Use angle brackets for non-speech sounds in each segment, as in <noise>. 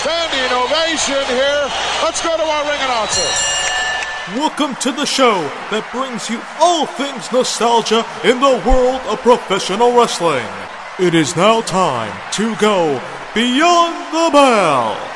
standing ovation here. Let's go to our ring announcer. Welcome to the show that brings you all things nostalgia in the world of professional wrestling. It is now time to go beyond the bell.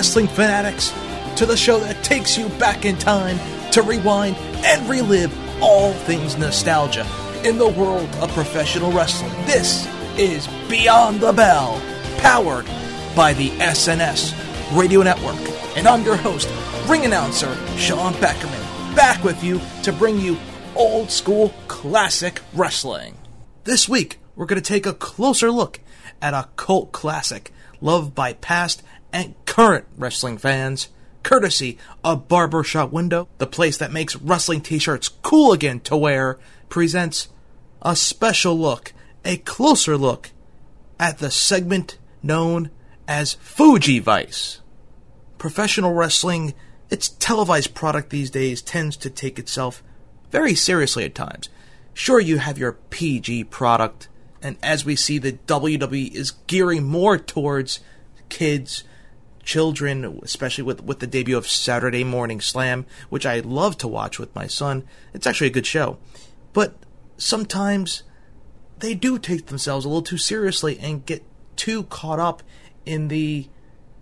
Wrestling fanatics, to the show that takes you back in time to rewind and relive all things nostalgia in the world of professional wrestling. This is Beyond the Bell, powered by the SNS Radio Network. And I'm your host, ring announcer Sean Beckerman, back with you to bring you old school classic wrestling. This week, we're going to take a closer look at a cult classic loved by past and current wrestling fans, courtesy of Barbershop Window, the place that makes wrestling t shirts cool again to wear, presents a special look, a closer look at the segment known as Fuji Vice. Professional wrestling, its televised product these days, tends to take itself very seriously at times. Sure, you have your PG product, and as we see, the WWE is gearing more towards kids, children, especially with, with the debut of Saturday Morning Slam, which I love to watch with my son. It's actually a good show. But sometimes they do take themselves a little too seriously and get too caught up in the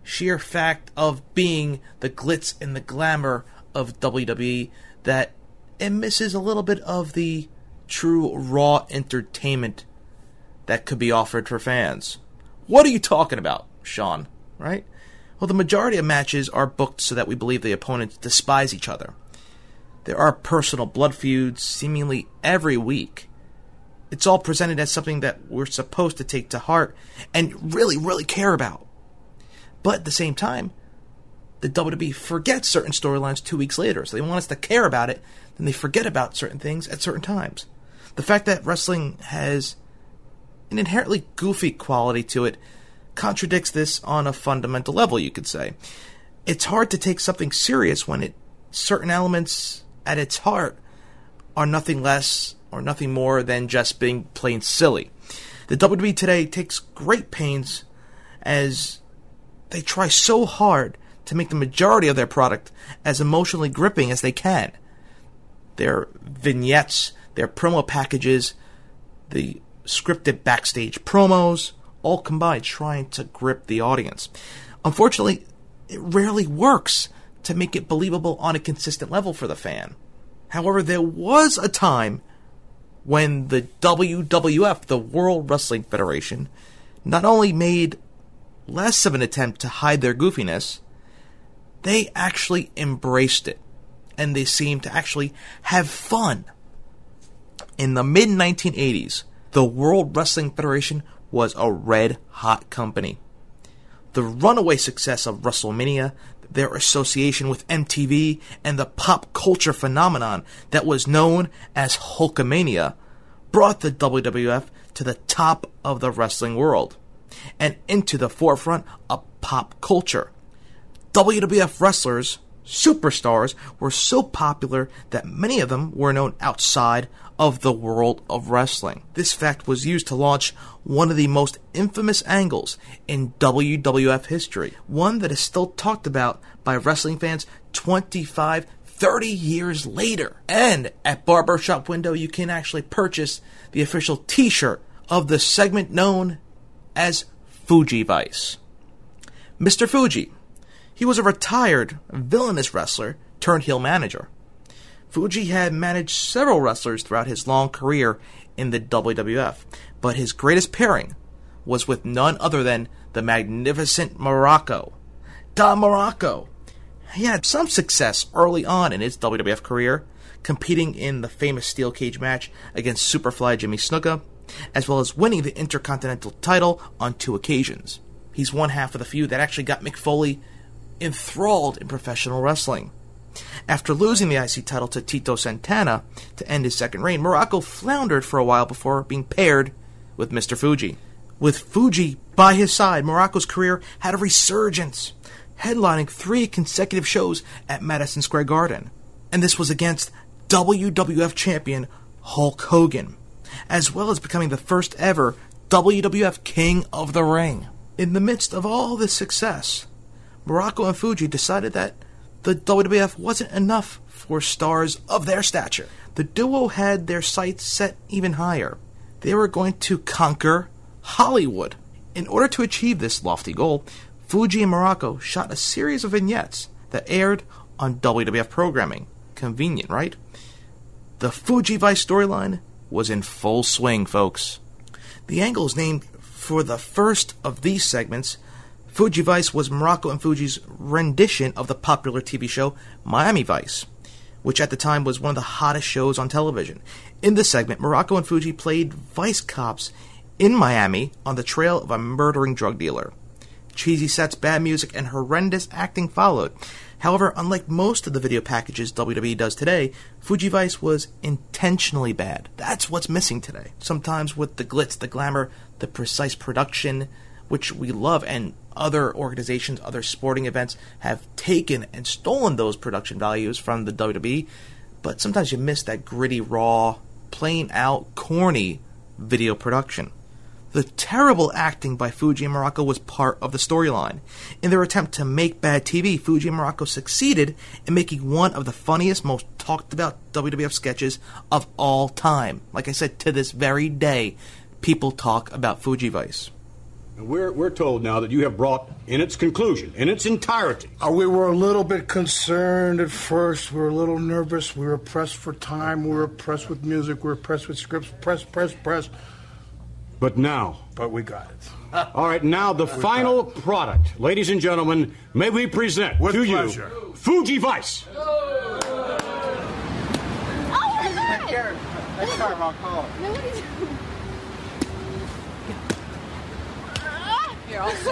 sheer fact of being the glitz and the glamour of WWE that it misses a little bit of the true raw entertainment that could be offered for fans. What are you talking about, Sean? Right? Well, the majority of matches are booked so that we believe the opponents despise each other. There are personal blood feuds seemingly every week. It's all presented as something that we're supposed to take to heart and really, really care about. But at the same time, the WWE forgets certain storylines two weeks later. So they want us to care about it, then they forget about certain things at certain times. The fact that wrestling has an inherently goofy quality to it contradicts this on a fundamental level, you could say. It's hard to take something serious when it certain elements at its heart are nothing less or nothing more than just being plain silly. The WWE today takes great pains as they try so hard to make the majority of their product as emotionally gripping as they can. Their vignettes, their promo packages, the scripted backstage promos, all combined trying to grip the audience. Unfortunately, it rarely works to make it believable on a consistent level for the fan. However, there was a time when the WWF, the World Wrestling Federation, not only made less of an attempt to hide their goofiness, they actually embraced it. And they seemed to actually have fun. In the mid 1980s, the World Wrestling Federation was a red hot company. The runaway success of WrestleMania, their association with MTV, and the pop culture phenomenon that was known as Hulkamania brought the WWF to the top of the wrestling world and into the forefront of pop culture. WWF wrestlers, superstars, were so popular that many of them were known outside of the world of wrestling. This fact was used to launch one of the most infamous angles in WWF history, one that is still talked about by wrestling fans 25, 30 years later. And at Barbershop Window, you can actually purchase the official t shirt of the segment known as Fuji Vice. Mr. Fuji. He was a retired, villainous wrestler turned heel manager. Fuji had managed several wrestlers throughout his long career in the WWF, but his greatest pairing was with none other than the magnificent Muraco. Don Muraco! He had some success early on in his WWF career, competing in the famous steel cage match against Superfly Jimmy Snuka, as well as winning the Intercontinental title on two occasions. He's one half of the few that actually got Mick Foley enthralled in professional wrestling. After losing the IC title to Tito Santana to end his second reign, Muraco floundered for a while before being paired with Mr. Fuji. With Fuji by his side, Muraco's career had a resurgence, headlining three consecutive shows at Madison Square Garden. And this was against WWF champion Hulk Hogan, as well as becoming the first ever WWF King of the Ring. In the midst of all this success, Muraco and Fuji decided that the WWF wasn't enough for stars of their stature. The duo had their sights set even higher. They were going to conquer Hollywood. In order to achieve this lofty goal, Fuji and Muraco shot a series of vignettes that aired on WWF programming. Convenient, right? The Fuji Vice storyline was in full swing, folks. The angle is named for the first of these segments Fuji Vice was Muraco and Fuji's rendition of the popular TV show Miami Vice, which at the time was one of the hottest shows on television. In this segment, Muraco and Fuji played vice cops in Miami on the trail of a murdering drug dealer. Cheesy sets, bad music, and horrendous acting followed. However, unlike most of the video packages WWE does today, Fuji Vice was intentionally bad. That's what's missing today. Sometimes with the glitz, the glamour, the precise production, which we love, and other organizations, other sporting events have taken and stolen those production values from the WWE, but sometimes you miss that gritty, raw, plain out, corny video production. The terrible acting by Fuji and Muraco was part of the storyline. In their attempt to make bad TV, Fuji and Muraco succeeded in making one of the funniest, most talked about WWF sketches of all time. Like I said, to this very day, people talk about Fuji Vice. We're, we're told now that you have brought in its conclusion, in its entirety. Uh, we were a little bit concerned at first. We were a little nervous. We were pressed for time. We were pressed with music. We were pressed with scripts. Press, press, press. But now. But we got it. All right, now the <laughs> final product. Ladies and gentlemen, may we present With to pleasure. you Fuji Vice. Oh my god! Next time I'll call. Nobody's. Yeah, I'll stay.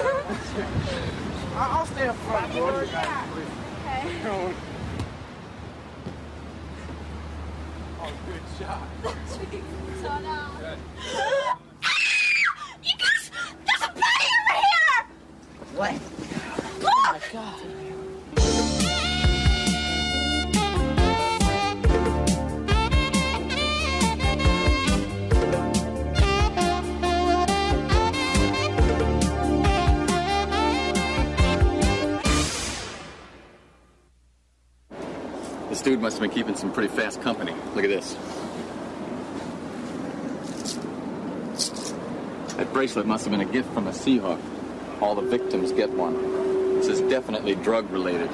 I'll I'll stay up front, boy. You. Okay. Oh, good shot. So now. You guys, there's a body over here! What? Look! Oh my god. Dude must have been keeping some pretty fast company. Look at this. That bracelet must have been a gift from a Seahawk. All the victims get one. This is definitely drug related.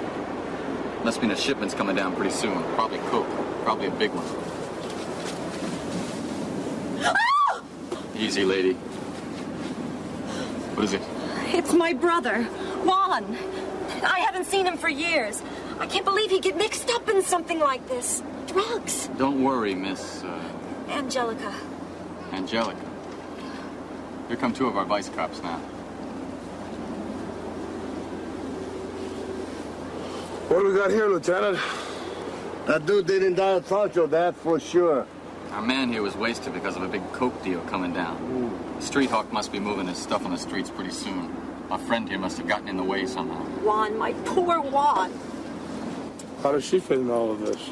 Must mean a shipment's coming down pretty soon. Probably coke. Probably a big one. Ah! Easy, lady. What is it? It's my brother, Juan. I haven't seen him for years. I can't believe he'd get mixed up in something like this. Drugs. Don't worry, Miss uh, Angelica. Angelica. Here come two of our vice cops now. What do we got here, Lieutenant? That dude didn't die of Tonto, that for sure. Our man here was wasted because of a big coke deal coming down. Street Hawk must be moving his stuff on the streets pretty soon. Our friend here must have gotten in the way somehow. Juan, my poor Juan. How does she fit in all of this?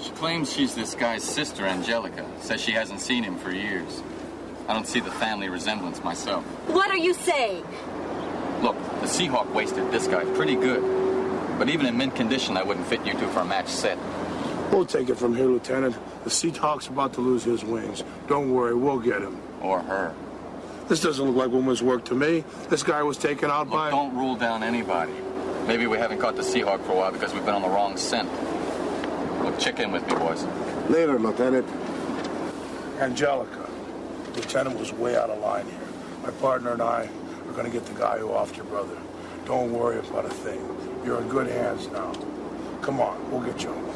She claims she's this guy's sister, Angelica. Says she hasn't seen him for years. I don't see the family resemblance myself. What are you saying? Look, the Seahawk wasted this guy pretty good. But even in mint condition, I wouldn't fit you two for a match set. We'll take it from here, Lieutenant. The Seahawk's about to lose his wings. Don't worry, we'll get him. Or her. This doesn't look like woman's work to me. This guy was taken out Look, by. don't rule down anybody. Maybe we haven't caught the Seahawk for a while because we've been on the wrong scent. Look, check in with me, boys. Later, Lieutenant. Angelica. Lieutenant was way out of line here. My partner and I, We're going to get the guy who offed your brother. Don't worry about a thing. You're in good hands now. Come on, we'll get you home.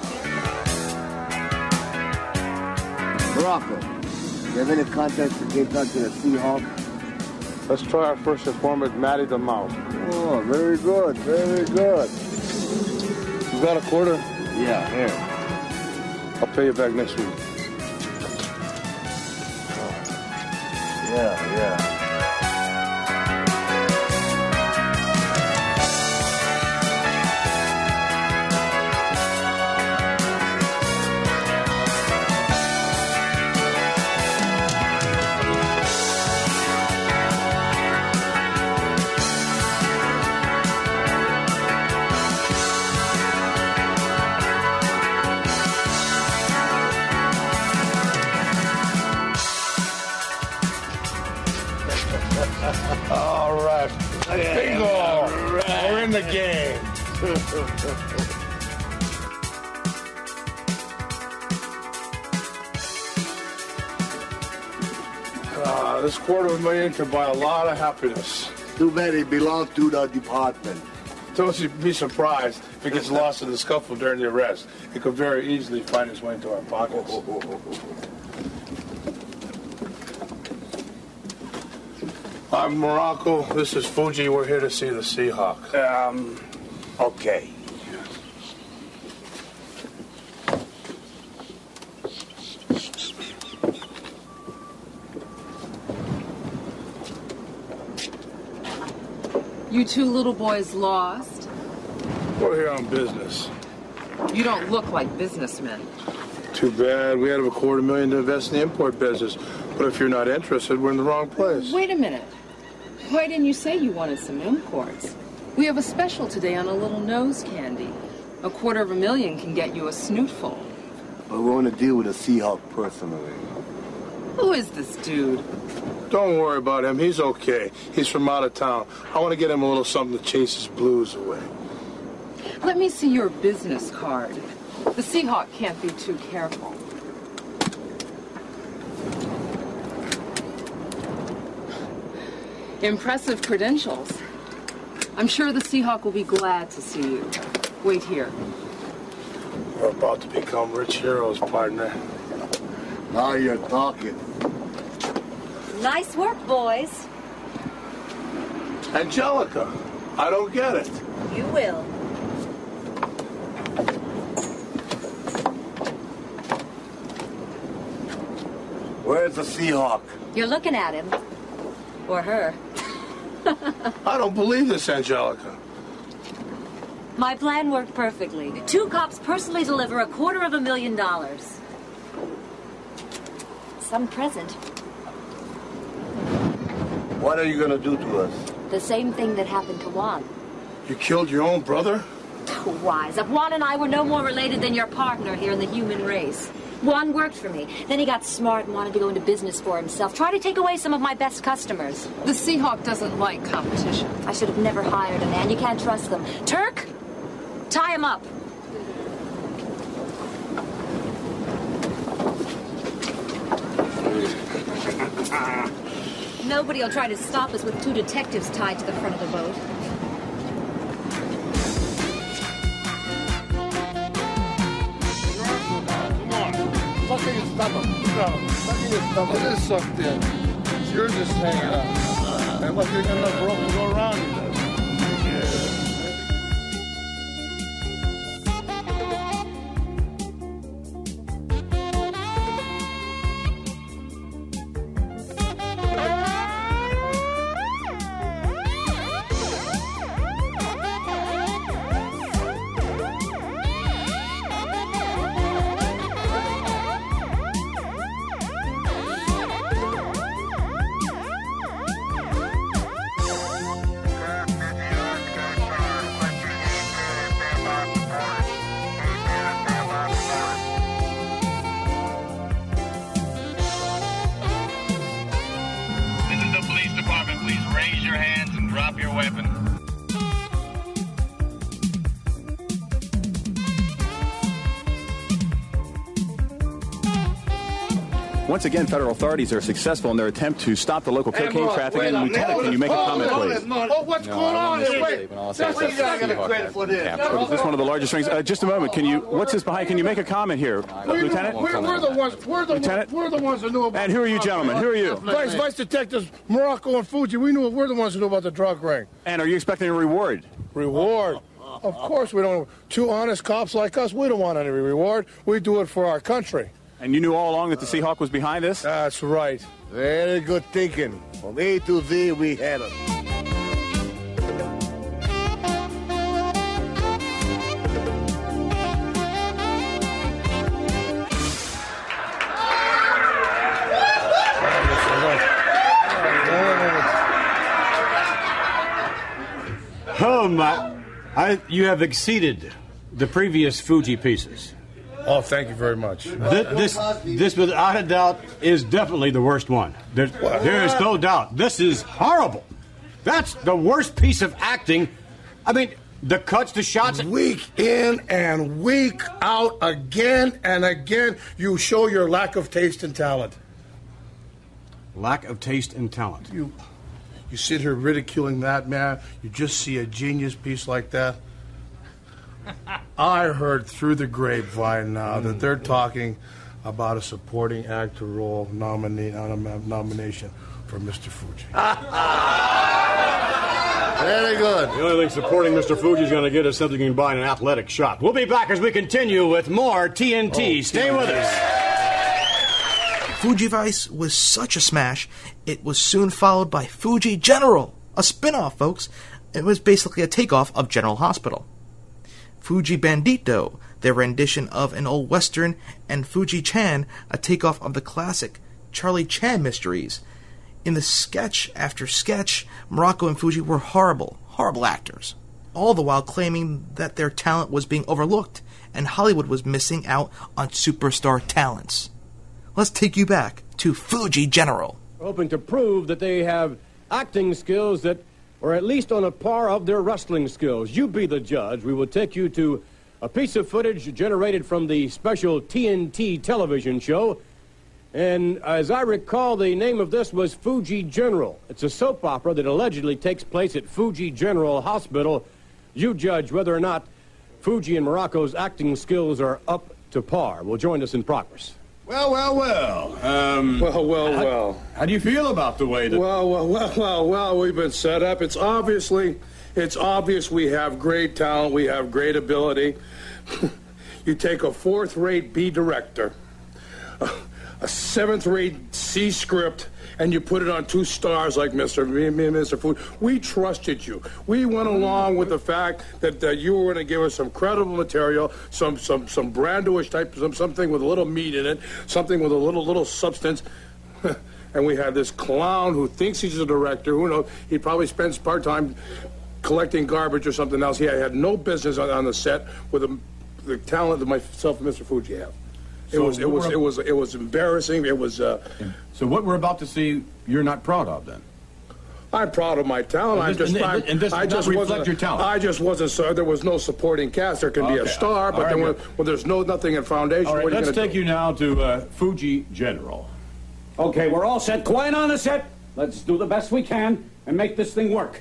Muraco, you have any contacts to get back to the Seahawks? Let's try our first informant, Matty the Mouse. Oh, very good, very good. You got a quarter? Yeah, here. I'll pay you back next week. Yeah, yeah. Ah, this quarter of a million can buy a lot of happiness. Too bad it belongs to the department. Don't you be surprised if it gets lost in the scuffle during the arrest. It could very easily find its way into our pockets. I'm Muraco. This is Fuji. We're here to see the Seahawk. Um, okay. You two little boys lost? We're here on business. You don't look like businessmen. Too bad. We had a quarter million to invest in the import business. But if you're not interested, we're in the wrong place. Wait a minute. Why didn't you say you wanted some imports? We have a special today on a little nose candy. A quarter of a million can get you a snootful. But we want to deal with a Seahawk personally. Who is this dude? Don't worry about him. He's okay. He's from out of town. I want to get him a little something to chase his blues away. Let me see your business card. The Seahawk can't be too careful. Impressive credentials. I'm sure the Seahawk will be glad to see you. Wait here. We're about to become rich heroes, partner. Now you're talking. Nice work, boys. Angelica, I don't get it. You will. Where's the Seahawk? You're looking at him. Or her. I don't believe this, Angelica. My plan worked perfectly. Two cops personally deliver a quarter of a million dollars. Some present. What are you gonna do to us? The same thing that happened to Juan. You killed your own brother? <laughs> Wise up. Juan and I were no more related than your partner here in the human race. Juan worked for me. Then he got smart and wanted to go into business for himself. Try to take away some of my best customers. The Seahawk doesn't like competition. I should have never hired a man. You can't trust them. Turk, tie him up. <laughs> Nobody will try to stop us with two detectives tied to the front of the boat. Your stomach. No, in your stomach. It is sucked in. You're just hanging out. And look, you got enough rope to go around with Once again, federal authorities are successful in their attempt to stop the local cocaine Mark, trafficking. Lieutenant, minute. can you make a comment, please? Oh, what's No, going on here? Wait, David. I'll that's what you gotta get credit for this. Is this one of the largest rings? Uh, just a moment. Can you? What's this behind? Can you make a comment here, We knew- Lieutenant? We're, we're the ones. We're the Lieutenant? ones. We're the ones that knew about. And who are you gentlemen? Who are you? Vice Vice Detectives Muraco and Fuji. We knew. We're the ones who knew about the drug ring. And are you expecting a reward? Reward. Of course, we don't. Two honest cops like us, we don't want any reward. We do it for our country. And you knew all along that the Seahawk was behind this? That's right. Very good thinking. From A to Z, we had it. Oh my! I, you have exceeded the previous Fuji pieces. Oh, thank you very much. Th- This, this, without a doubt, is definitely the worst one. There, there is no doubt. This is horrible. That's the worst piece of acting. I mean, the cuts, the shots. Week in and week out, again and again, you show your lack of taste and talent. Lack of taste and talent. You, you sit here ridiculing that man. You just see a genius piece like that. I heard through the grapevine now that mm. they're talking about a supporting actor role nomina- uh, nom- nomination for Mr. Fuji. <laughs> Very good. The only thing supporting Mr. Fuji is going to get is something you can buy in an athletic shop. We'll be back as we continue with more TNT. Oh, Stay with us. Fuji Vice was such a smash, it was soon followed by Fuji General, a spin off, folks. It was basically a takeoff of General Hospital. Fuji Bandito, their rendition of an old western, and Fuji Chan, a takeoff of the classic Charlie Chan mysteries. In the sketch after sketch, Muraco and Fuji were horrible, horrible actors, all the while claiming that their talent was being overlooked and Hollywood was missing out on superstar talents. Let's take you back to Fuji General. Hoping to prove that they have acting skills that are at least on a par of their wrestling skills. You be the judge. We will take you to a piece of footage generated from the special TNT television show. And as I recall, the name of this was Fuji General. It's a soap opera that allegedly takes place at Fuji General Hospital. You judge whether or not Fuji and Muraco's acting skills are up to par. Will join us in progress. Well, well, well. Um, Well, well, well. how do you feel about the way that Well, well, well, well, well, we've been set up. It's obviously, it's obvious we have great talent, we have great ability. <laughs> you take a fourth rate B director, a, a seventh rate C script, and you put it on two stars like Mr. Me, me, Mr. Food. We trusted you. We went along with the fact that, that you were going to give us some credible material, some some some brandish type, some something with a little meat in it, something with a little little substance. <laughs> and we had this clown who thinks he's a director. Who knows? He probably spends part time collecting garbage or something else. He had no business on, on the set with the, the talent that myself and Mr. Fuji have. It So was it was we're- it was it was embarrassing. It was. Uh, So what we're about to see, you're not proud of then? I'm proud of my talent. And I'm just. and- I'm- and this I not just reflect wasn't- your talent. I just wasn't. So there was no supporting cast. There can be a star, but right, then when, when there's no nothing in foundation, All right, what let's gonna take do? you now to uh, Fuji General. Okay, we're all set. Quiet on the set. Let's do the best we can and make this thing work.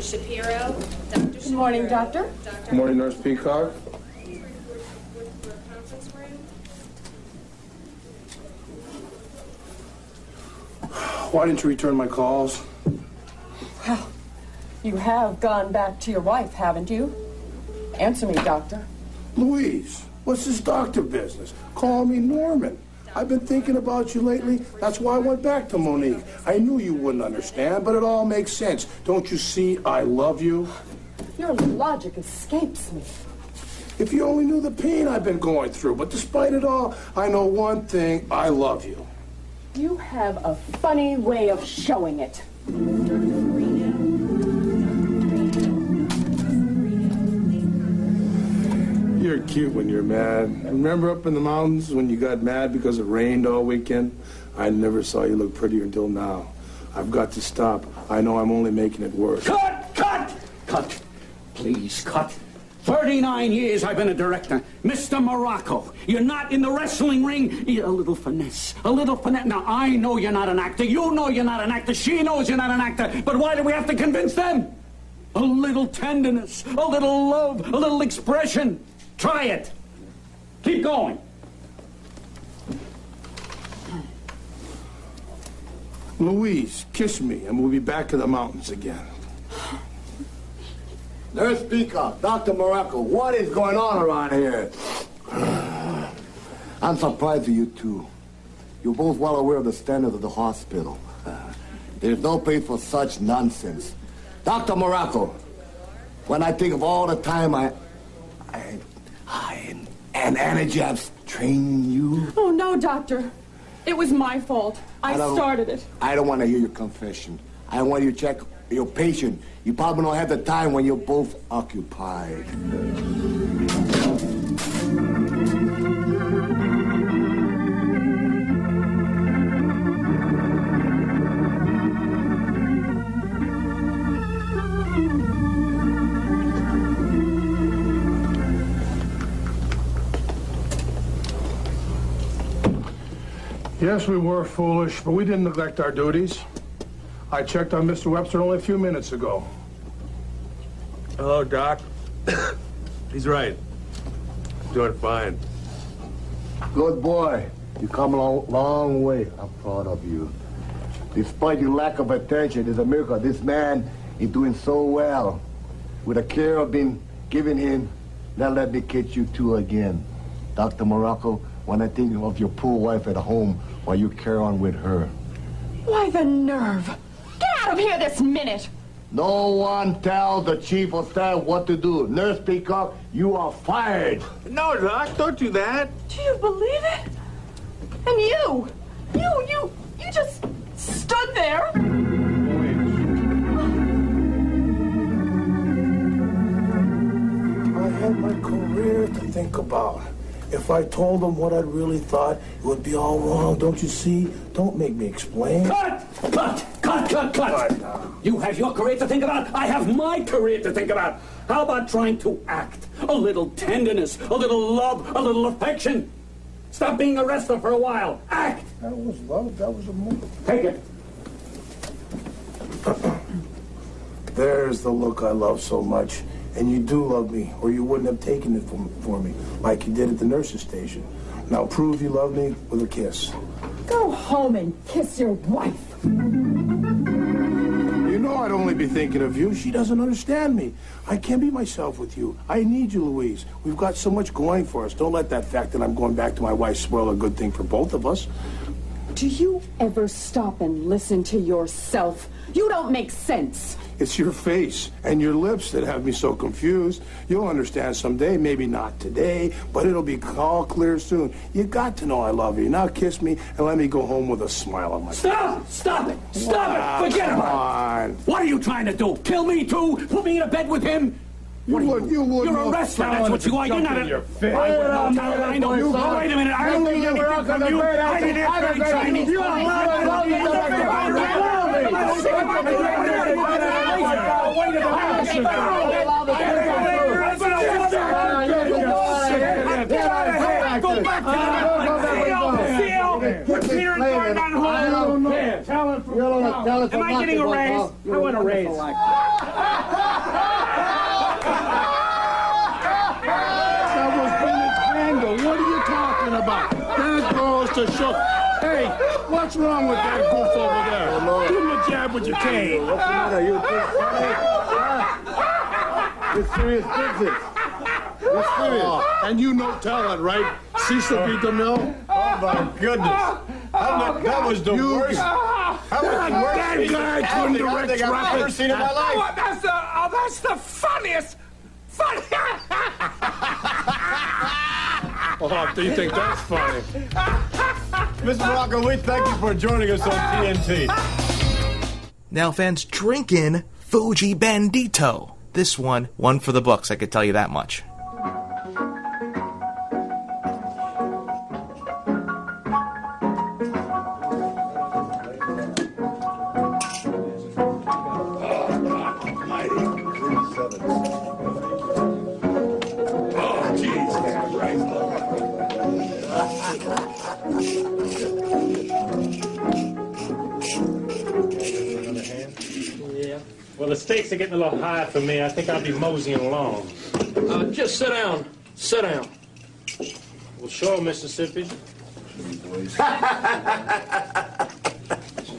Dr. Shapiro. Dr. Good morning, Doctor. Good morning, Nurse Peacock. Why didn't you return my calls? Well, you have gone back to your wife, haven't you? Answer me, Doctor. Louise, what's this doctor business? Call me Norman. I've been thinking about you lately. That's why I went back to Monique. I knew you wouldn't understand, but it all makes sense. Don't you see I love you? Your logic escapes me. If you only knew the pain I've been going through. But despite it all, I know one thing I love you. You have a funny way of showing it. You're cute when you're mad. Remember up in the mountains when you got mad because it rained all weekend? I never saw you look prettier until now. I've got to stop. I know I'm only making it worse. Cut! Cut! Cut! Please, cut. 39 years I've been a director. Mr. Muraco, you're not in the wrestling ring. You- A little finesse. A little finesse. Now, I know you're not an actor. You know you're not an actor. She knows you're not an actor. But why do we have to convince them? A little tenderness, a little love, a little expression. Try it. Keep going. Louise, kiss me, and we'll be back in the mountains again. Nurse Peacock, Dr. Muraco, what is going on around here? <sighs> I'm surprised at you two. You're both well aware of the standards of the hospital. <sighs> There's no place for such nonsense. Dr. Muraco, when I think of all the time I, I, I and, and energy I've trained you, Oh, no, Doctor. It was my fault. I, don't- started it. I don't want to hear your confession. I want you to check your patient. You probably don't have the time when you're both occupied. Yes, we were foolish, but we didn't neglect our duties. I checked on Mr. Webster only a few minutes ago. Hello, Doc. <coughs> He's right. Doing fine. Good boy. You come a long, long way. I'm proud of you. Despite your lack of attention, it's a miracle. This man is doing so well. With the care I've been giving him, now let me catch you two again. Dr. Muraco, when I think of your poor wife at home while you carry on with her. Why, the nerve. Get out of here this minute. No one tell the chief of staff what to do. Nurse Peacock, you are fired. No, Doc, don't do that. Do you believe it? And you, you, you, you just stood there. I had my career to think about. If I told them what I really thought, it would be all wrong. Don't you see? Don't make me explain. Cut! Cut! Cut! Cut! Cut! You have your career to think about. I have my career to think about. How about trying to act? A little tenderness, a little love, a little affection. Stop being a wrestler for a while. Act! That was love. That was a move. Take it. <clears throat> There's the look I love so much. And you do love me, or you wouldn't have taken it from, for me, like you did at the nurse's station. Now prove you love me with a kiss. Go home and kiss your wife. You know I'd only be thinking of you. She doesn't understand me. I can't be myself with you. I need you, Louise. We've got so much going for us. Don't let that fact that I'm going back to my wife spoil a good thing for both of us. Do you ever stop and listen to yourself? You don't make sense. It's your face and your lips that have me so confused. You'll understand someday, maybe not today, but it'll be all clear soon. You got to know I love you. Now kiss me and let me go home with a smile on my face. Stop! Stop it! Stop Wow, it! Forget come about on. it! What are you trying to do? Kill me too? Put me in a bed with him? What you? would- you would You're a wrestler. That's what you are. You're not in a. your face. I Wait would a know minute. I know. You, son. wait a minute. I don't You need think we're anything from you. I didn't I ask any Chinese. You are lying. Go back to talent Am I getting a raise? I want a raise. That was Bennett Randall. What are you talking about? That goes to show. Hey, what's wrong with that goof over there? Oh, Give him a jab with your cane. What's the matter? You It's serious business. It's serious. Oh, and you know talent, right? Cecil B. DeMille? Oh my goodness. That, oh, that was the worst. That was the worst That guy couldn't direct I've ever seen in my life. Oh, that's the, oh, that's the funniest. Funny. <laughs> Oh, do you think that's funny? Mr. Muraco, we thank you for joining us on TNT. Now, fans, drink in Fuji Bandito. This one, one for the books, I could tell you that much. Well, the stakes are getting a little high for me. I think I'll be moseying along. Uh, just sit down. Sit down. Well, sure, Mississippi.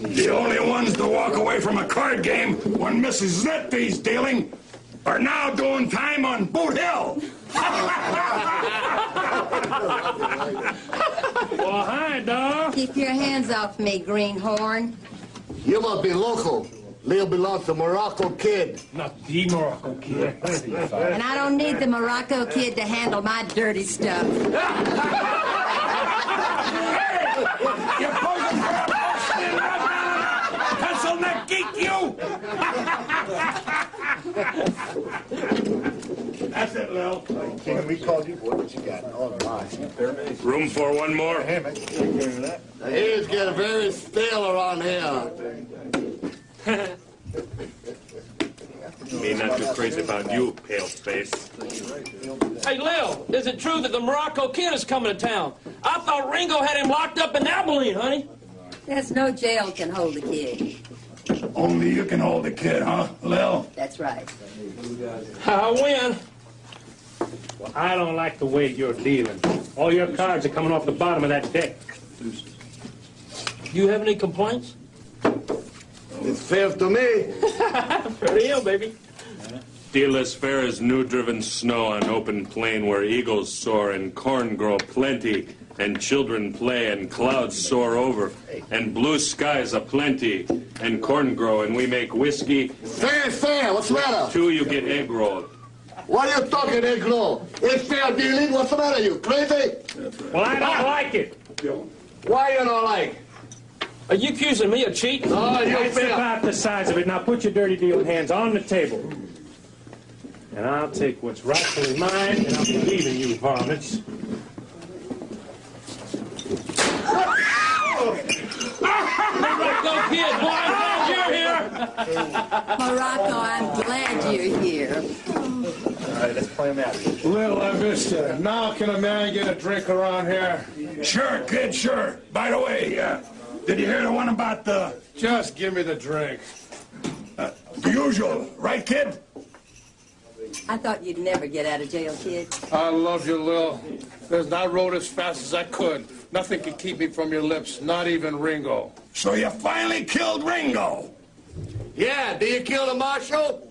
The only ones to walk away from a card game when Mrs. Znetby's dealing are now doing time on Boot Hill. <laughs> well, hi, dog. Keep your hands off me, greenhorn. You must be local. Leo belongs to Muraco Kid. Not the Muraco Kid. <laughs> And I don't need the Muraco kid to handle my dirty stuff. You posing for a Boston pencil neck geek, you! That's it, Lil. King, we called you. Boy, what you got? All right. Room for one more? Hammock. The ears get very stale around here. Me not too crazy about you, pale face. Hey, Lil, is it true that the Muraco kid is coming to town? I thought Ringo had him locked up in Abilene, honey. There's no jail can hold a kid. Only you can hold the kid, huh, Lil? That's right. I win. Well, I don't like the way you're dealing. All your cards are coming off the bottom of that deck. Do you have any complaints? It's fair to me. <laughs> For real, baby. Deal as fair as new-driven snow on open plain where eagles soar and corn grow plenty and children play and clouds soar over and blue skies aplenty and corn grow and we make whiskey. Fair, fair. What's the matter? Two, you get egg rolled. What are you talking, Eglo? It's fair dealing. What's the matter, you crazy? Well, I don't like it. Why you don't like? Are you accusing me of cheating? Oh, you That's fair. about the size of it. Now put your dirty dealing hands on the table. And I'll take what's rightfully mine, and I'll be leaving you varmints. Muraco kid, boy, I'm glad you're here. Muraco, I'm glad you're here. All right, let's play a match. Little I missed you. Now can a man get a drink around here? Sure, kid, sure. By the way, uh, did you hear the one about the, Just give me the drink. uh, the usual, right, kid? I thought you'd never get out of jail, kid. I love you, Lil. Listen, I rode as fast as I could. Nothing could keep me from your lips, not even Ringo. So you finally killed Ringo. Yeah, do you kill the marshal?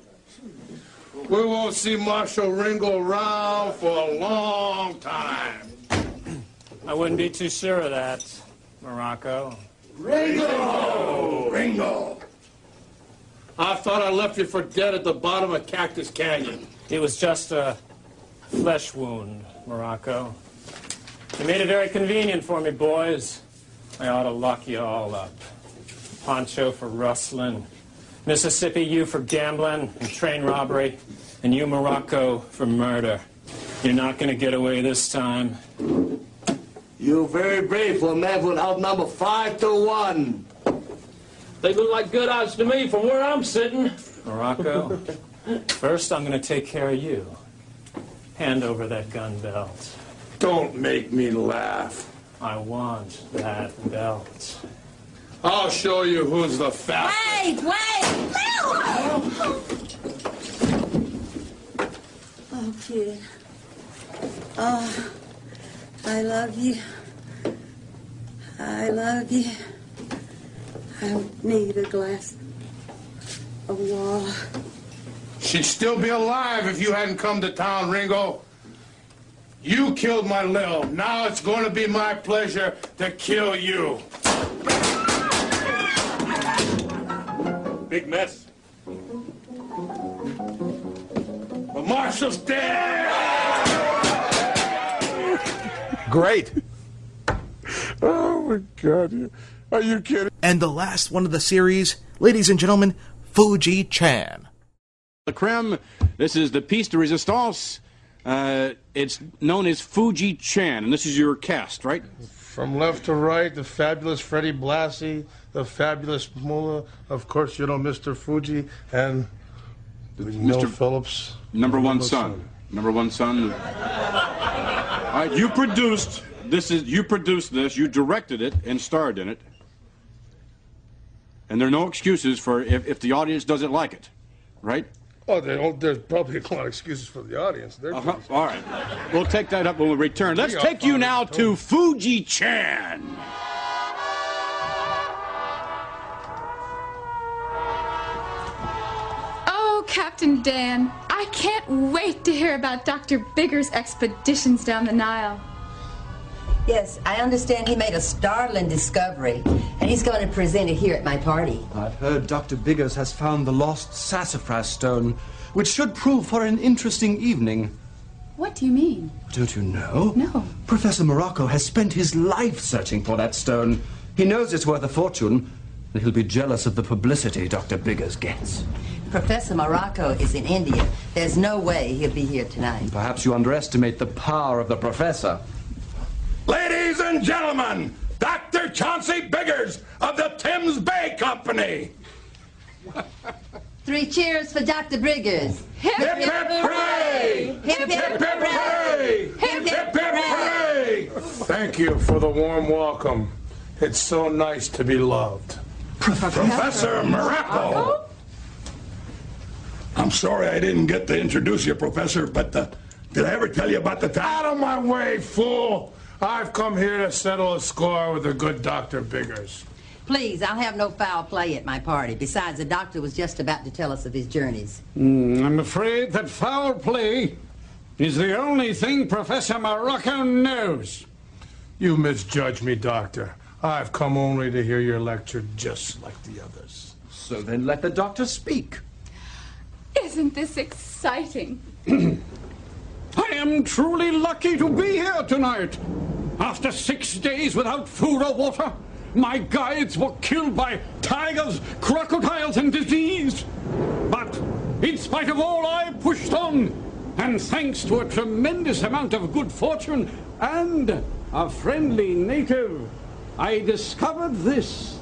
We won't see Marshal Ringo around for a long time. I wouldn't be too sure of that, Muraco. Ringo! Ringo! I thought I left you for dead at the bottom of Cactus Canyon. It was just a flesh wound, Muraco. You made it very convenient for me, boys. I ought to lock you all up. Poncho for rustling, Mississippi, you for gambling and train robbery, and you, Muraco, for murder. You're not going to get away this time. You're very brave for a man who outnumber five to one. They look like good odds to me from where I'm sitting. Muraco, first I'm going to take care of you. Hand over that gun belt. Don't make me laugh. I want that belt. I'll show you who's the fastest. Wait, wait! Oh, kid. Oh, I love you. I love you. I need a glass of water. She'd still be alive if you hadn't come to town, Ringo. You killed my Lil. Now it's going to be my pleasure to kill you. Big mess. The marshal's dead! Great. <laughs> Oh my God! Are you kidding? And the last one of the series, ladies and gentlemen, Fuji Chan. The creme, this is the piece de resistance. Uh, it's known as Fuji Chan, and this is your cast, right? From left to right, the fabulous Freddie Blassie, the fabulous Moolah, of course, you know, Mr. Fuji, and Mel Phillips. Number one son. Number one son. All right, you produced this is you produced this, you directed it and starred in it. And there are no excuses for if, if the audience doesn't like it. right? Oh, there's probably a lot of excuses for the audience. They're Uh-huh. All right. We'll take that up when we return. Let's We take you now to Fuji Chan. Oh, Captain Dan, I can't wait to hear about Dr. Bigger's expeditions down the Nile. Yes, I understand he made a startling discovery, and he's going to present it here at my party. I've heard Dr. Biggers has found the lost sassafras stone, which should prove for an interesting evening. What do you mean? Don't you know? No. Professor Muraco has spent his life searching for that stone. He knows it's worth a fortune, and he'll be jealous of the publicity Dr. Biggers gets. Professor Muraco is in India. There's no way he'll be here tonight. Perhaps you underestimate the power of the professor. Ladies and gentlemen, Dr. Chauncey Biggers of the Thames Bay Company. Three cheers for Dr. Briggers. Hip, hip, hooray! Hip, hip, hip, hooray! Hip, hip, hooray! Thank you for the warm welcome. It's so nice to be loved. Professor Muraco. I'm sorry I didn't get to introduce you, Professor, but uh, did I ever tell you about the time? Out of my way, fool! I've come here to settle a score with the good Dr. Biggers. Please, I'll have no foul play at my party. Besides, the doctor was just about to tell us of his journeys. Hmm, I'm afraid that foul play is the only thing Professor Muraco knows. You misjudge me, Doctor. I've come only to hear your lecture just like the others. So then let the doctor speak. Isn't this exciting? <clears throat> I am truly lucky to be here tonight. After six days without food or water, my guides were killed by tigers, crocodiles, and disease. But in spite of all, I pushed on. And thanks to a tremendous amount of good fortune and a friendly native, I discovered this.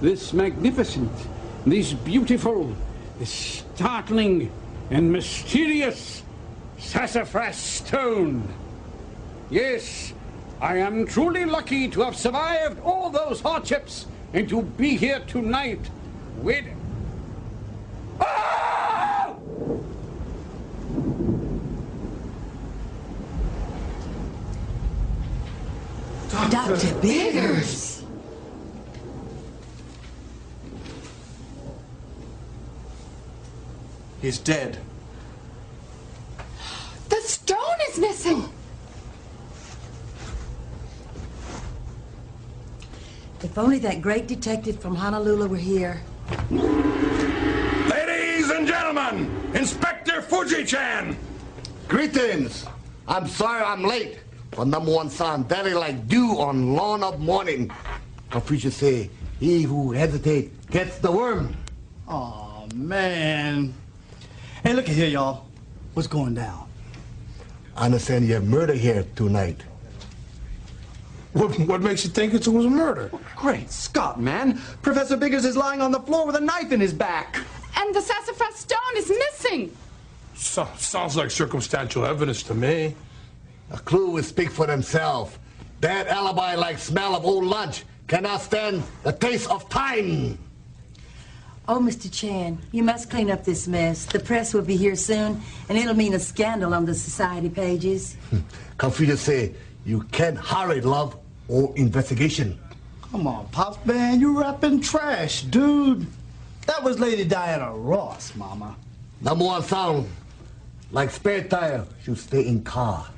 This magnificent, this beautiful, this startling, and mysterious sassafras stone. Yes, I am truly lucky to have survived all those hardships and to be here tonight with. Dr. Biggers! He's dead. The stone is missing! If only that great detective from Honolulu were here. Ladies and gentlemen, Inspector Fuji-chan. Greetings. I'm sorry I'm late. But number one son, very like dew on lawn of morning. Confucius say, he who hesitate gets the worm. Oh man. Hey, look at here, y'all. What's going down? I understand you have murder here tonight. What, what makes you think it was a murder? Great Scott, man. Professor Biggers is lying on the floor with a knife in his back. And the sassafras stone is missing! So, sounds like circumstantial evidence to me. A clue would speak for themselves. Bad alibi like smell of old lunch cannot stand the taste of time. Oh, Mr. Chan, you must clean up this mess. The press will be here soon, and it'll mean a scandal on the society pages. <laughs> Confucius say, you can't hurry love or investigation. Come on, Pops, man. you're rapping trash, dude. That was Lady Diana Ross, Mama. Number one sound, like spare tire, should stay in car.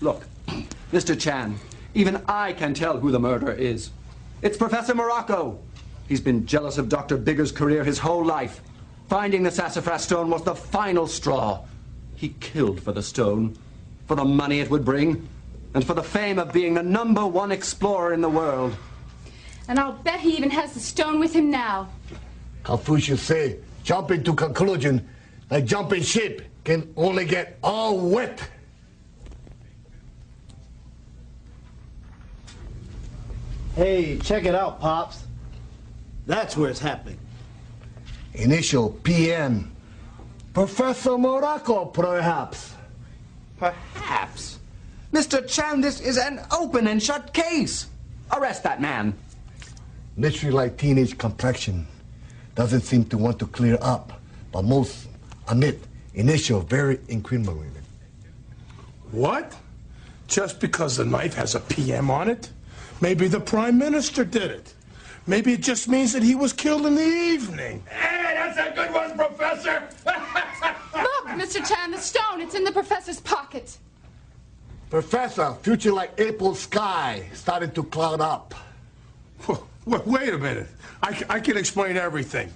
Look, <clears throat> Mr. Chan, even I can tell who the murderer is. It's Professor Muraco. He's been jealous of Dr. Bigger's career his whole life. Finding the sassafras stone was the final straw. He killed for the stone, for the money it would bring, and for the fame of being the number one explorer in the world. And I'll bet he even has the stone with him now. Confucius say, jumping to conclusion, like jumping ship can only get all wet. Hey, check it out, Pops. That's where it's happening. Initial PM. Professor Muraco, perhaps. Perhaps. Mr. Chan, this is an open and shut case. Arrest that man. Mystery like teenage complexion. Doesn't seem to want to clear up. but most admit initial very incriminating. What? Just because the knife has a PM on it? Maybe the Prime Minister did it. Maybe it just means that he was killed in the evening. Hey, that's a good one, Professor. <laughs> Look, Mr. Chan, the stone. It's in the professor's pocket. Professor, future like April sky starting to cloud up. Wait, wait a minute—I can explain everything.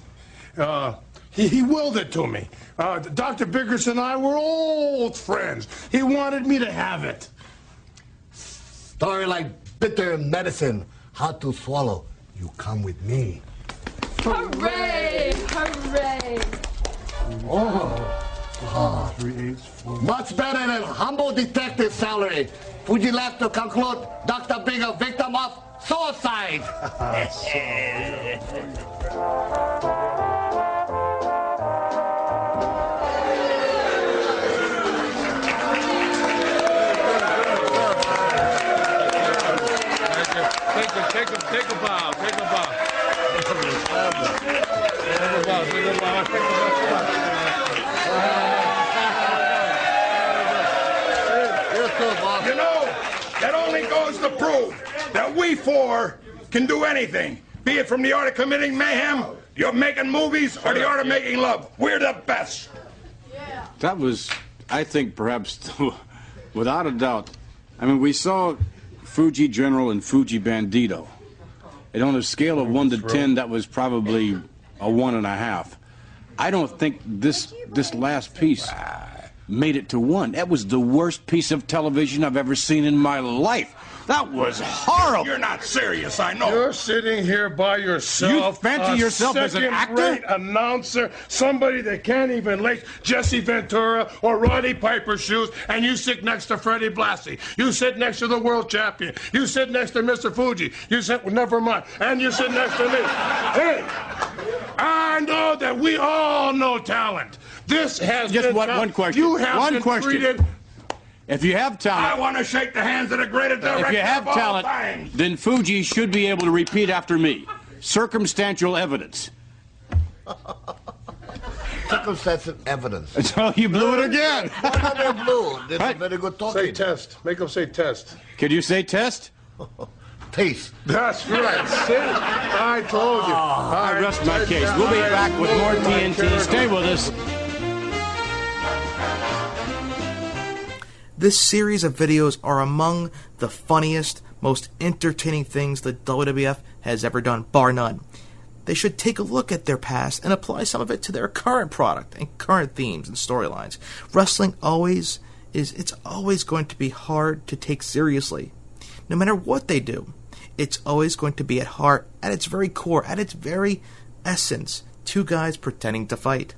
Uh, he, he willed it to me. Uh, Dr. Biggers and I were old friends. He wanted me to have it. Story like bitter medicine, hard to swallow. You come with me. Hooray! Hooray! Oh. Ah. Much better than humble detective salary. Would you like to conclude Dr. Bigger victim of suicide? <laughs> <laughs> You know, that only goes to prove that we four can do anything. Be it from the art of committing mayhem, you're making movies, or the art of making love. We're the best. That was, I think, perhaps, <laughs> without a doubt. I mean, we saw Fuji General and Fuji Bandito. And on a scale of one to ten, that was probably a one and a half. I don't think this this last piece made it to one. That was the worst piece of television I've ever seen in my life. That was horrible. You're not serious, I know. You're sitting here by yourself. You fancy a yourself as an actor? second-rate announcer, somebody that can't even lace Jesse Ventura or Roddy Piper's shoes, and you sit next to Freddie Blassie. You sit next to the world champion. You sit next to Mr. Fuji. You sit, never mind, and you sit next to me. Hey, I know that we all know talent. This has Just been one- one question. You have One been question. treated If you have talent, I want to shake the hands of the greatest director if you have of all talent, time. then Fuji should be able to repeat after me. Circumstantial evidence. <laughs> Circumstantial evidence. <laughs> So you blew it again. <laughs> What are they blue? This is very good talking. Say test. Make them say test. Could you say test? Taste. That's right. See? I told you. Ah, I rest my case. We'll be back with more TNT. Stay with us. This series of videos are among the funniest, most entertaining things the WWF has ever done, bar none. They should take a look at their past and apply some of it to their current product and current themes and storylines. Wrestling always is it's always going to be hard to take seriously. No matter what they do, it's always going to be at heart, at its very core, at its very essence, two guys pretending to fight.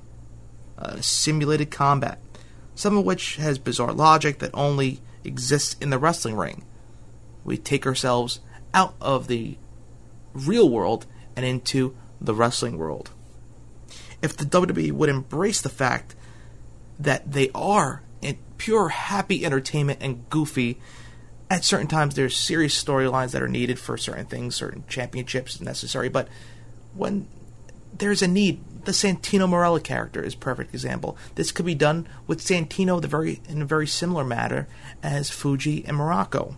Uh, simulated combat, some of which has bizarre logic that only exists in the wrestling ring. We take ourselves out of the real world and into the wrestling world. If the WWE would embrace the fact that they are in pure happy entertainment and goofy, at certain times there's serious storylines that are needed for certain things, certain championships necessary, but when there's a need. The Santino Marella character is a perfect example. This could be done with Santino the very in a very similar manner as Fuji and Muraco.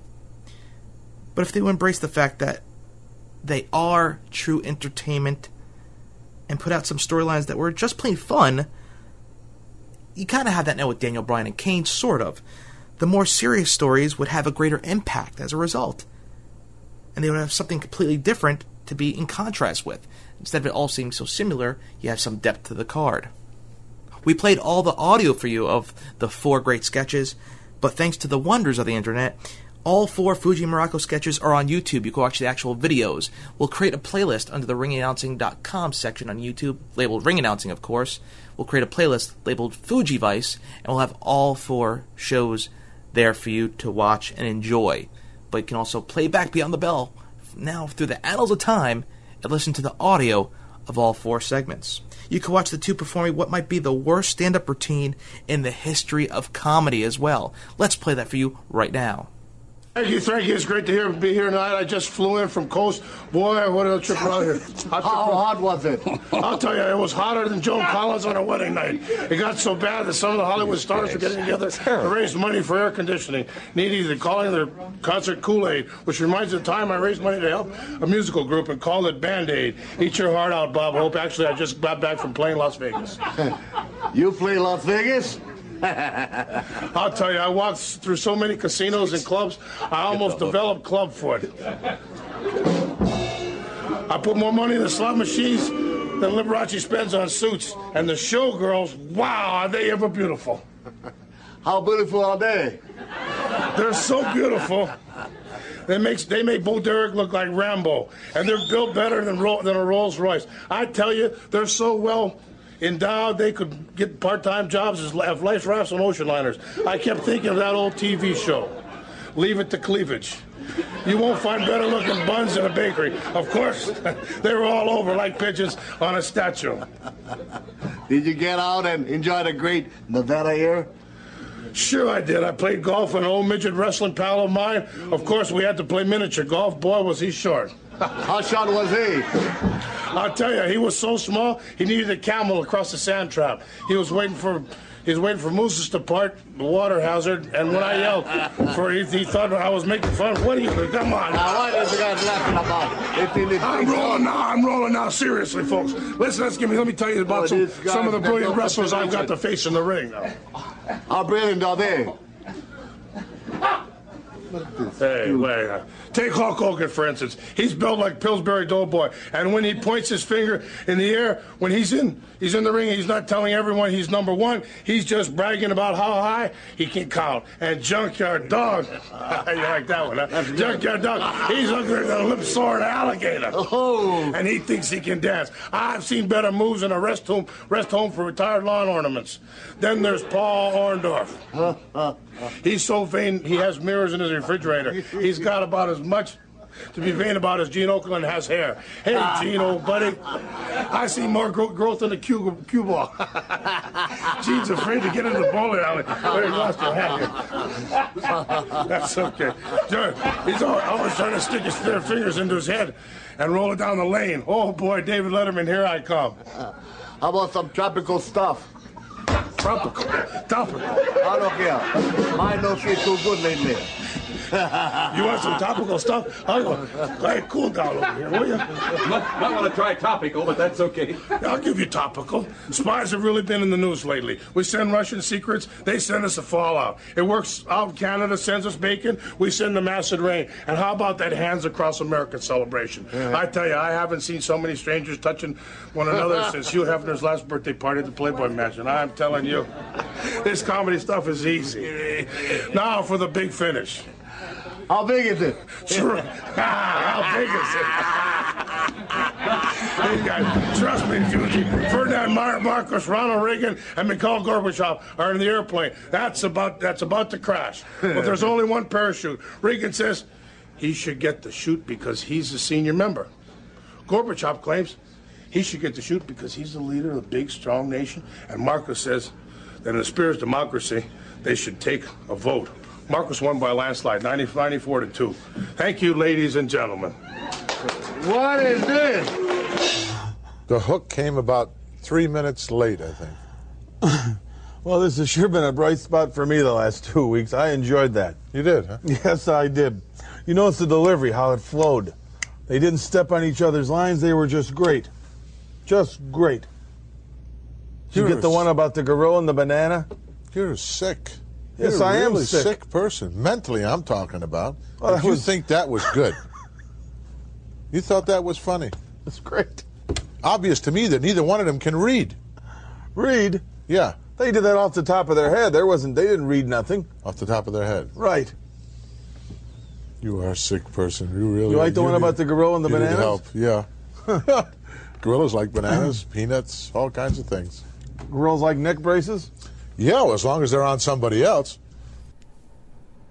But if they embrace the fact that they are true entertainment and put out some storylines that were just plain fun, you kind of have that now with Daniel Bryan and Kane, sort of. The more serious stories would have a greater impact as a result. And they would have something completely different to be in contrast with. Instead of it all seeming so similar, you have some depth to the card. We played all the audio for you of the four great sketches, but thanks to the wonders of the internet, all four Fuji Muraco sketches are on YouTube. You can watch the actual videos. We'll create a playlist under the ringannouncing.com section on YouTube, labeled Ring Announcing, of course. We'll create a playlist labeled Fuji Vice, and we'll have all four shows there for you to watch and enjoy. But you can also play back Beyond the Bell now through the annals of time and listen to the audio of all four segments. You can watch the two performing what might be the worst stand up routine in the history of comedy as well. Let's play that for you right now. Thank you, thank you. It's great to hear, be here tonight. I just flew in from Coast. Boy, what a trip around here. <laughs> How hot was it? <laughs> I'll tell you, it was hotter than Joan Collins on her wedding night. It got so bad that some of the Hollywood stars were getting together to raise money for air conditioning. Needy, they're calling their concert Kool-Aid, which reminds me of the time I raised money to help a musical group and called it Band-Aid. Eat your heart out, Bob Hope. Actually, I just got back from playing Las Vegas. <laughs> you play Las Vegas? <laughs> I'll tell you, I walked through so many casinos and clubs, I almost developed club foot. I put more money in the slot machines than Liberace spends on suits. And the showgirls, wow, are they ever beautiful? How beautiful are they? They're so beautiful. They make they make Bo Derek look like Rambo, and they're built better than Ro- than a Rolls Royce. I tell you, they're so well endowed they could get part-time jobs as life rafts on ocean liners. I kept thinking of that old TV show, Leave It to Cleavage. You won't find better looking buns in a bakery. Of course, <laughs> they were all over like pigeons on a statue. Did you get out and enjoy the great Nevada air? Sure, I did. I played golf with an old midget wrestling pal of mine. Of course, we had to play miniature golf. Boy, was he short. How short was he? I'll tell you, he was so small, he needed a camel across the sand trap. He was waiting for. He was waiting for mooses to part the water hazard, and when I yelled for he, he thought I was making fun. What are you? Come on! Now, what is the guy laughing about? If he did- I'm rolling now. I'm rolling now. Seriously, folks. Listen, let's give me. Let me tell you about Oh, some, some of the brilliant wrestlers I've got to face in the ring now. How brilliant are they? <laughs> Hey, wait. uh, Take Hulk Hogan, for instance. He's built like Pillsbury Doughboy. And when he points his finger in the air, when he's in he's in the ring, he's not telling everyone he's number one. He's just bragging about how high he can count. And Junkyard Dog, <laughs> you like that one, huh? Junkyard Dog, he's looking at a lip sore alligator. Oh. And he thinks he can dance. I've seen better moves in a rest home, rest home for retired lawn ornaments. Then there's Paul Orndorff. <laughs> He's so vain, he has mirrors in his refrigerator. He's got about as much to be vain about as Gene Okerlund has hair. Hey, Gene, old buddy. I see more gro- growth in the cue, cue ball. <laughs> Gene's afraid to get in the bowling alley. Where he lost your hat. <laughs> That's okay. Sure, He's always trying to stick his fingers into his head and roll it down the lane. Oh, boy, David Letterman, here I come. How about some tropical stuff? Tropical? Tropical? I don't care. Mine don't feel too good lately. <laughs> You want some topical stuff? I'll go. Hey, cool down over here, will you? I want to try topical, but that's okay. I'll give you topical. Spies have really been in the news lately. We send Russian secrets, they send us a fallout. It works out. Canada sends us bacon, we send them acid rain. And how about that Hands Across America celebration? I tell you, I haven't seen so many strangers touching one another <laughs> since Hugh Hefner's last birthday party at the Playboy Mansion. I'm telling you, this comedy stuff is easy. <laughs> Now for the big finish. How big is it? Sure. <laughs> How big is it? <laughs> Hey guys, trust me, Fuji. Ferdinand Mar- Marcos, Ronald Reagan, and Mikhail Gorbachev are in the airplane. That's about that's about to crash. But there's only one parachute. Reagan says he should get the chute because he's the senior member. Gorbachev claims he should get the chute because he's the leader of a big, strong nation. And Marcos says that in the spirit of democracy, they should take a vote. Marcos won by a landslide, 90, 94 to 2. Thank you, ladies and gentlemen. What is this? The hook came about three minutes late, I think. <coughs> Well, this has sure been a bright spot for me the last two weeks. I enjoyed that. You did, huh? Yes, I did. You notice the delivery, how it flowed. They didn't step on each other's lines. They were just great. Just great. Did you get the one about the gorilla and the banana? You're sick. Yes, I am really sick. person. Mentally, I'm talking about. Well, Did you was- think that was good? you thought that was funny. That's great. Obvious to me that neither one of them can read. Read? Yeah. They did that off the top of their head. There wasn't. They didn't read nothing. Off the top of their head. Right. You are a sick person. You really. You like the are. one about the gorilla and the you need bananas? help. Yeah. <laughs> Gorillas like bananas, peanuts, all kinds of things. Gorillas like neck braces. Yeah, well, as long as they're on somebody else.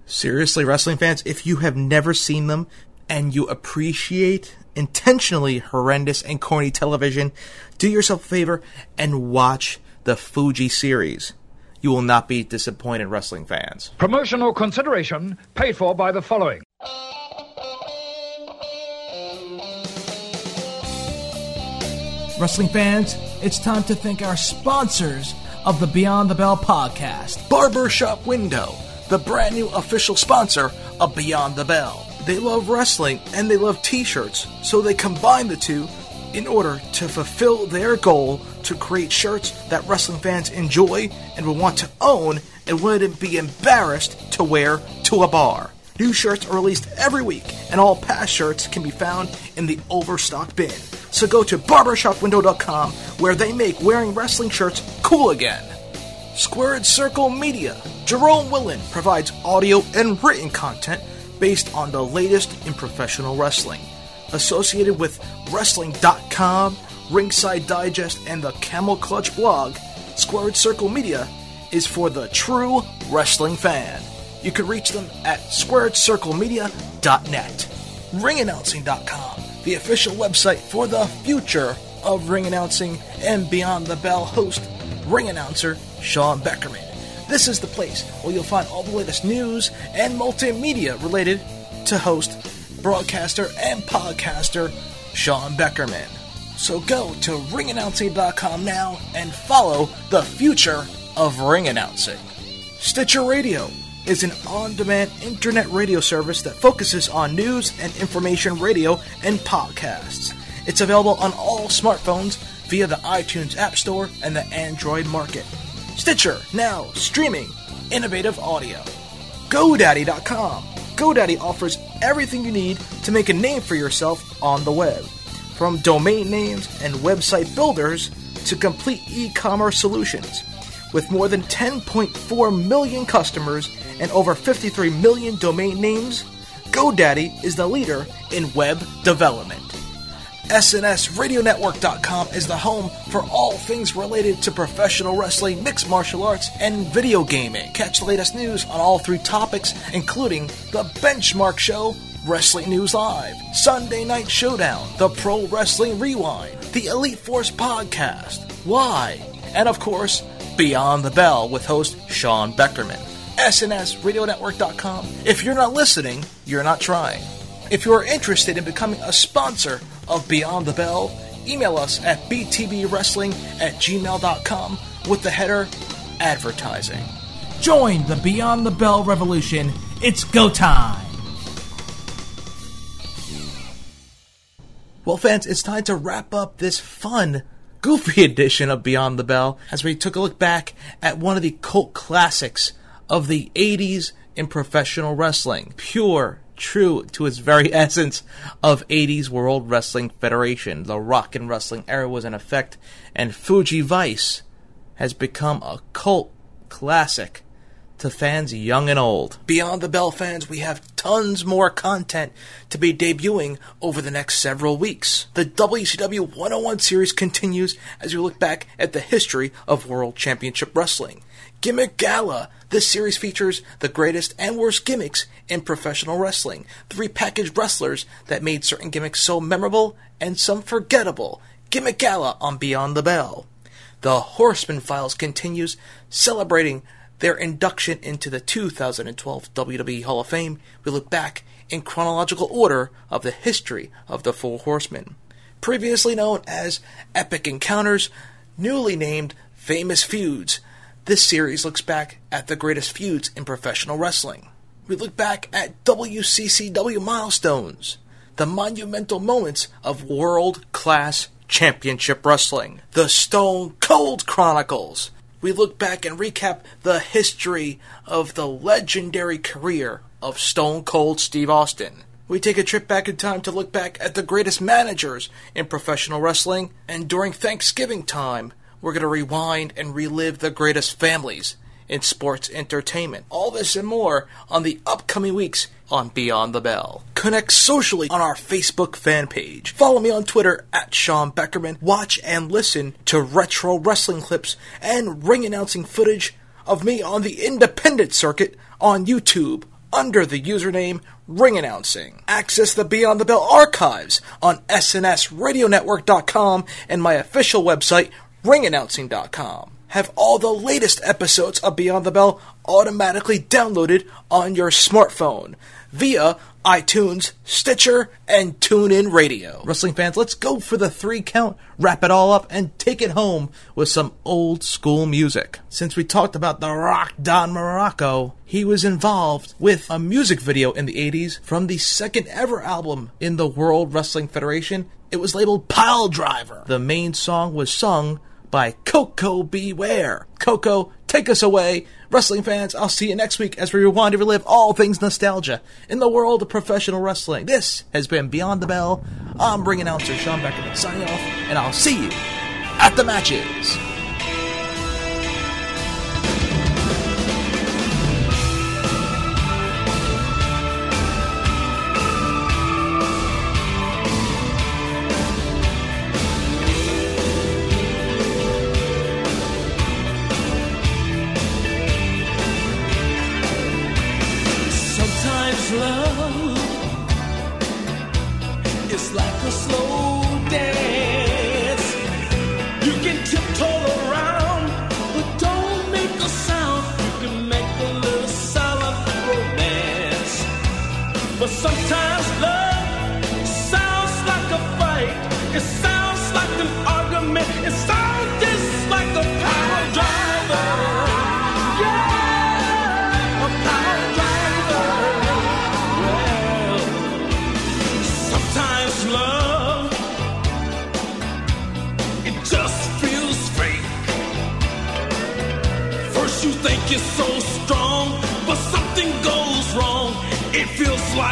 Seriously, wrestling fans, if you have never seen them and you appreciate intentionally horrendous and corny television, do yourself a favor and watch the Fuji series. You will not be disappointed, wrestling fans. Promotional consideration paid for by the following. Wrestling fans, it's time to thank our sponsors of the Beyond the Bell podcast Barbershop Window, the brand new official sponsor of Beyond the Bell. They love wrestling and they love t shirts, so they combine the two in order to fulfill their goal to create shirts that wrestling fans enjoy and will want to own and wouldn't be embarrassed to wear to a bar. New shirts are released every week, and all past shirts can be found in the overstock bin. So go to barbershopwindow.com where they make wearing wrestling shirts cool again. Squared Circle Media. Jerome Willen provides audio and written content based on the latest in professional wrestling. Associated with Wrestling.com, Ringside Digest, and the Camel Clutch blog, Squared Circle Media is for the true wrestling fan. You can reach them at squaredcirclemedia.net. Ringannouncing.com, the official website for the future of ring announcing and Beyond the Bell host, ring announcer Sean Beckerman. This is the place where you'll find all the latest news and multimedia related to host, broadcaster, and podcaster Sean Beckerman. So go to ringannouncing.com now and follow the future of ring announcing. Stitcher Radio is an on demand internet radio service that focuses on news and information radio and podcasts. It's available on all smartphones via the iTunes App Store and the Android market. Stitcher, now streaming innovative audio. GoDaddy.com. GoDaddy offers everything you need to make a name for yourself on the web. From domain names and website builders to complete e commerce solutions. With more than 10.4 million customers and over 53 million domain names, GoDaddy is the leader in web development. SNSRadioNetwork.com is the home for all things related to professional wrestling, mixed martial arts, and video gaming. Catch the latest news on all three topics, including the Benchmark Show, Wrestling News Live, Sunday Night Showdown, the Pro Wrestling Rewind, the Elite Force Podcast, Why, and of course, Beyond the Bell with host Sean Beckerman. SNSRadioNetwork.com. If you're not listening, you're not trying. If you are interested in becoming a sponsor of Beyond the Bell, email us at btbwrestling at gmail.com with the header advertising. Join the Beyond the Bell revolution. It's go time! Well, fans, it's time to wrap up this fun, goofy <laughs> edition of Beyond the Bell as we took a look back at one of the cult classics of the 80s in professional wrestling. Pure, true to its very <laughs> essence of 80s World Wrestling Federation. The rock and wrestling era was in effect, and Fuji Vice has become a cult classic to fans young and old. Beyond the Bell fans, we have tons more content to be debuting over the next several weeks. The WCW 101 series continues as we look back at the history of World Championship Wrestling. Gimmick Gala. This series features the greatest and worst gimmicks in professional wrestling. Three packaged wrestlers that made certain gimmicks so memorable and some forgettable. Gimmick Gala on Beyond the Bell. The Horseman Files continues, celebrating their induction into the 2012 WWE Hall of Fame. We look back in chronological order of the history of the Four Horsemen. Previously known as Epic Encounters, newly named Famous Feuds, this series looks back at the greatest feuds in professional wrestling. We look back at WCCW milestones, the monumental moments of world class championship wrestling, the Stone Cold Chronicles. We look back and recap the history of the legendary career of Stone Cold Steve Austin. We take a trip back in time to look back at the greatest managers in professional wrestling, and during Thanksgiving time, we're going to rewind and relive the greatest families in sports entertainment. All this and more on the upcoming weeks on Beyond the Bell. Connect socially on our Facebook fan page. Follow me on Twitter at Sean Beckerman. Watch and listen to retro wrestling clips and ring announcing footage of me on the independent circuit on YouTube under the username Ring Announcing. Access the Beyond the Bell archives on SNSRadioNetwork.com and my official website, ringannouncing.com. have all the latest episodes of Beyond the Bell automatically downloaded on your smartphone via iTunes, Stitcher, and TuneIn Radio. Wrestling fans, let's go for the three count, wrap it all up, and take it home with some old school music. Since we talked about the Rock Don Muraco, he was involved with a music video in the 80s from the second ever album in the World Wrestling Federation. It was labeled Piledriver. The main song was sung by Koko B. Ware. Coco, take us away. Wrestling fans, I'll see you next week as we rewind and relive all things nostalgia in the world of professional wrestling. This has been Beyond the Bell. I'm ring announcer Sean Beckerman signing off, and I'll see you at the matches.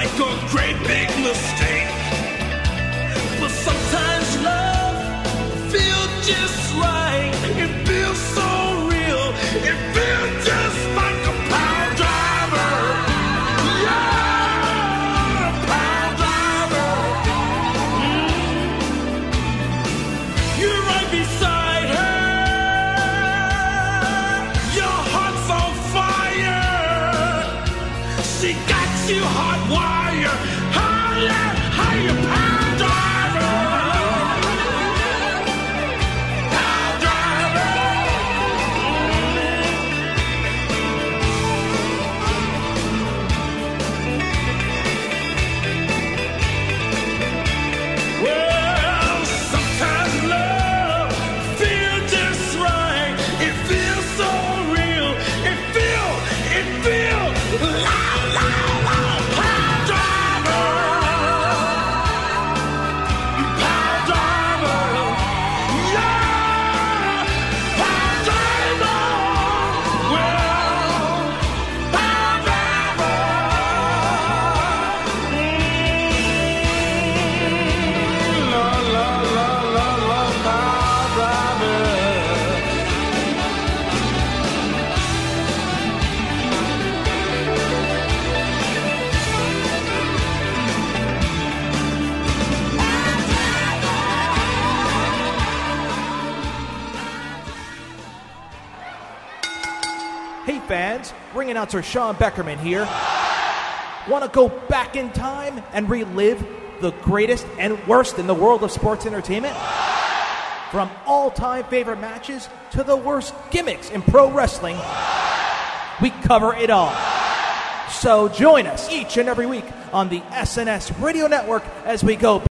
Like a great big mistake. Announcer Sean Beckerman here. Want to go back in time and relive the greatest and worst in the world of sports entertainment? From all time favorite matches to the worst gimmicks in pro wrestling, we cover it all. So join us each and every week on the SNS Radio Network as we go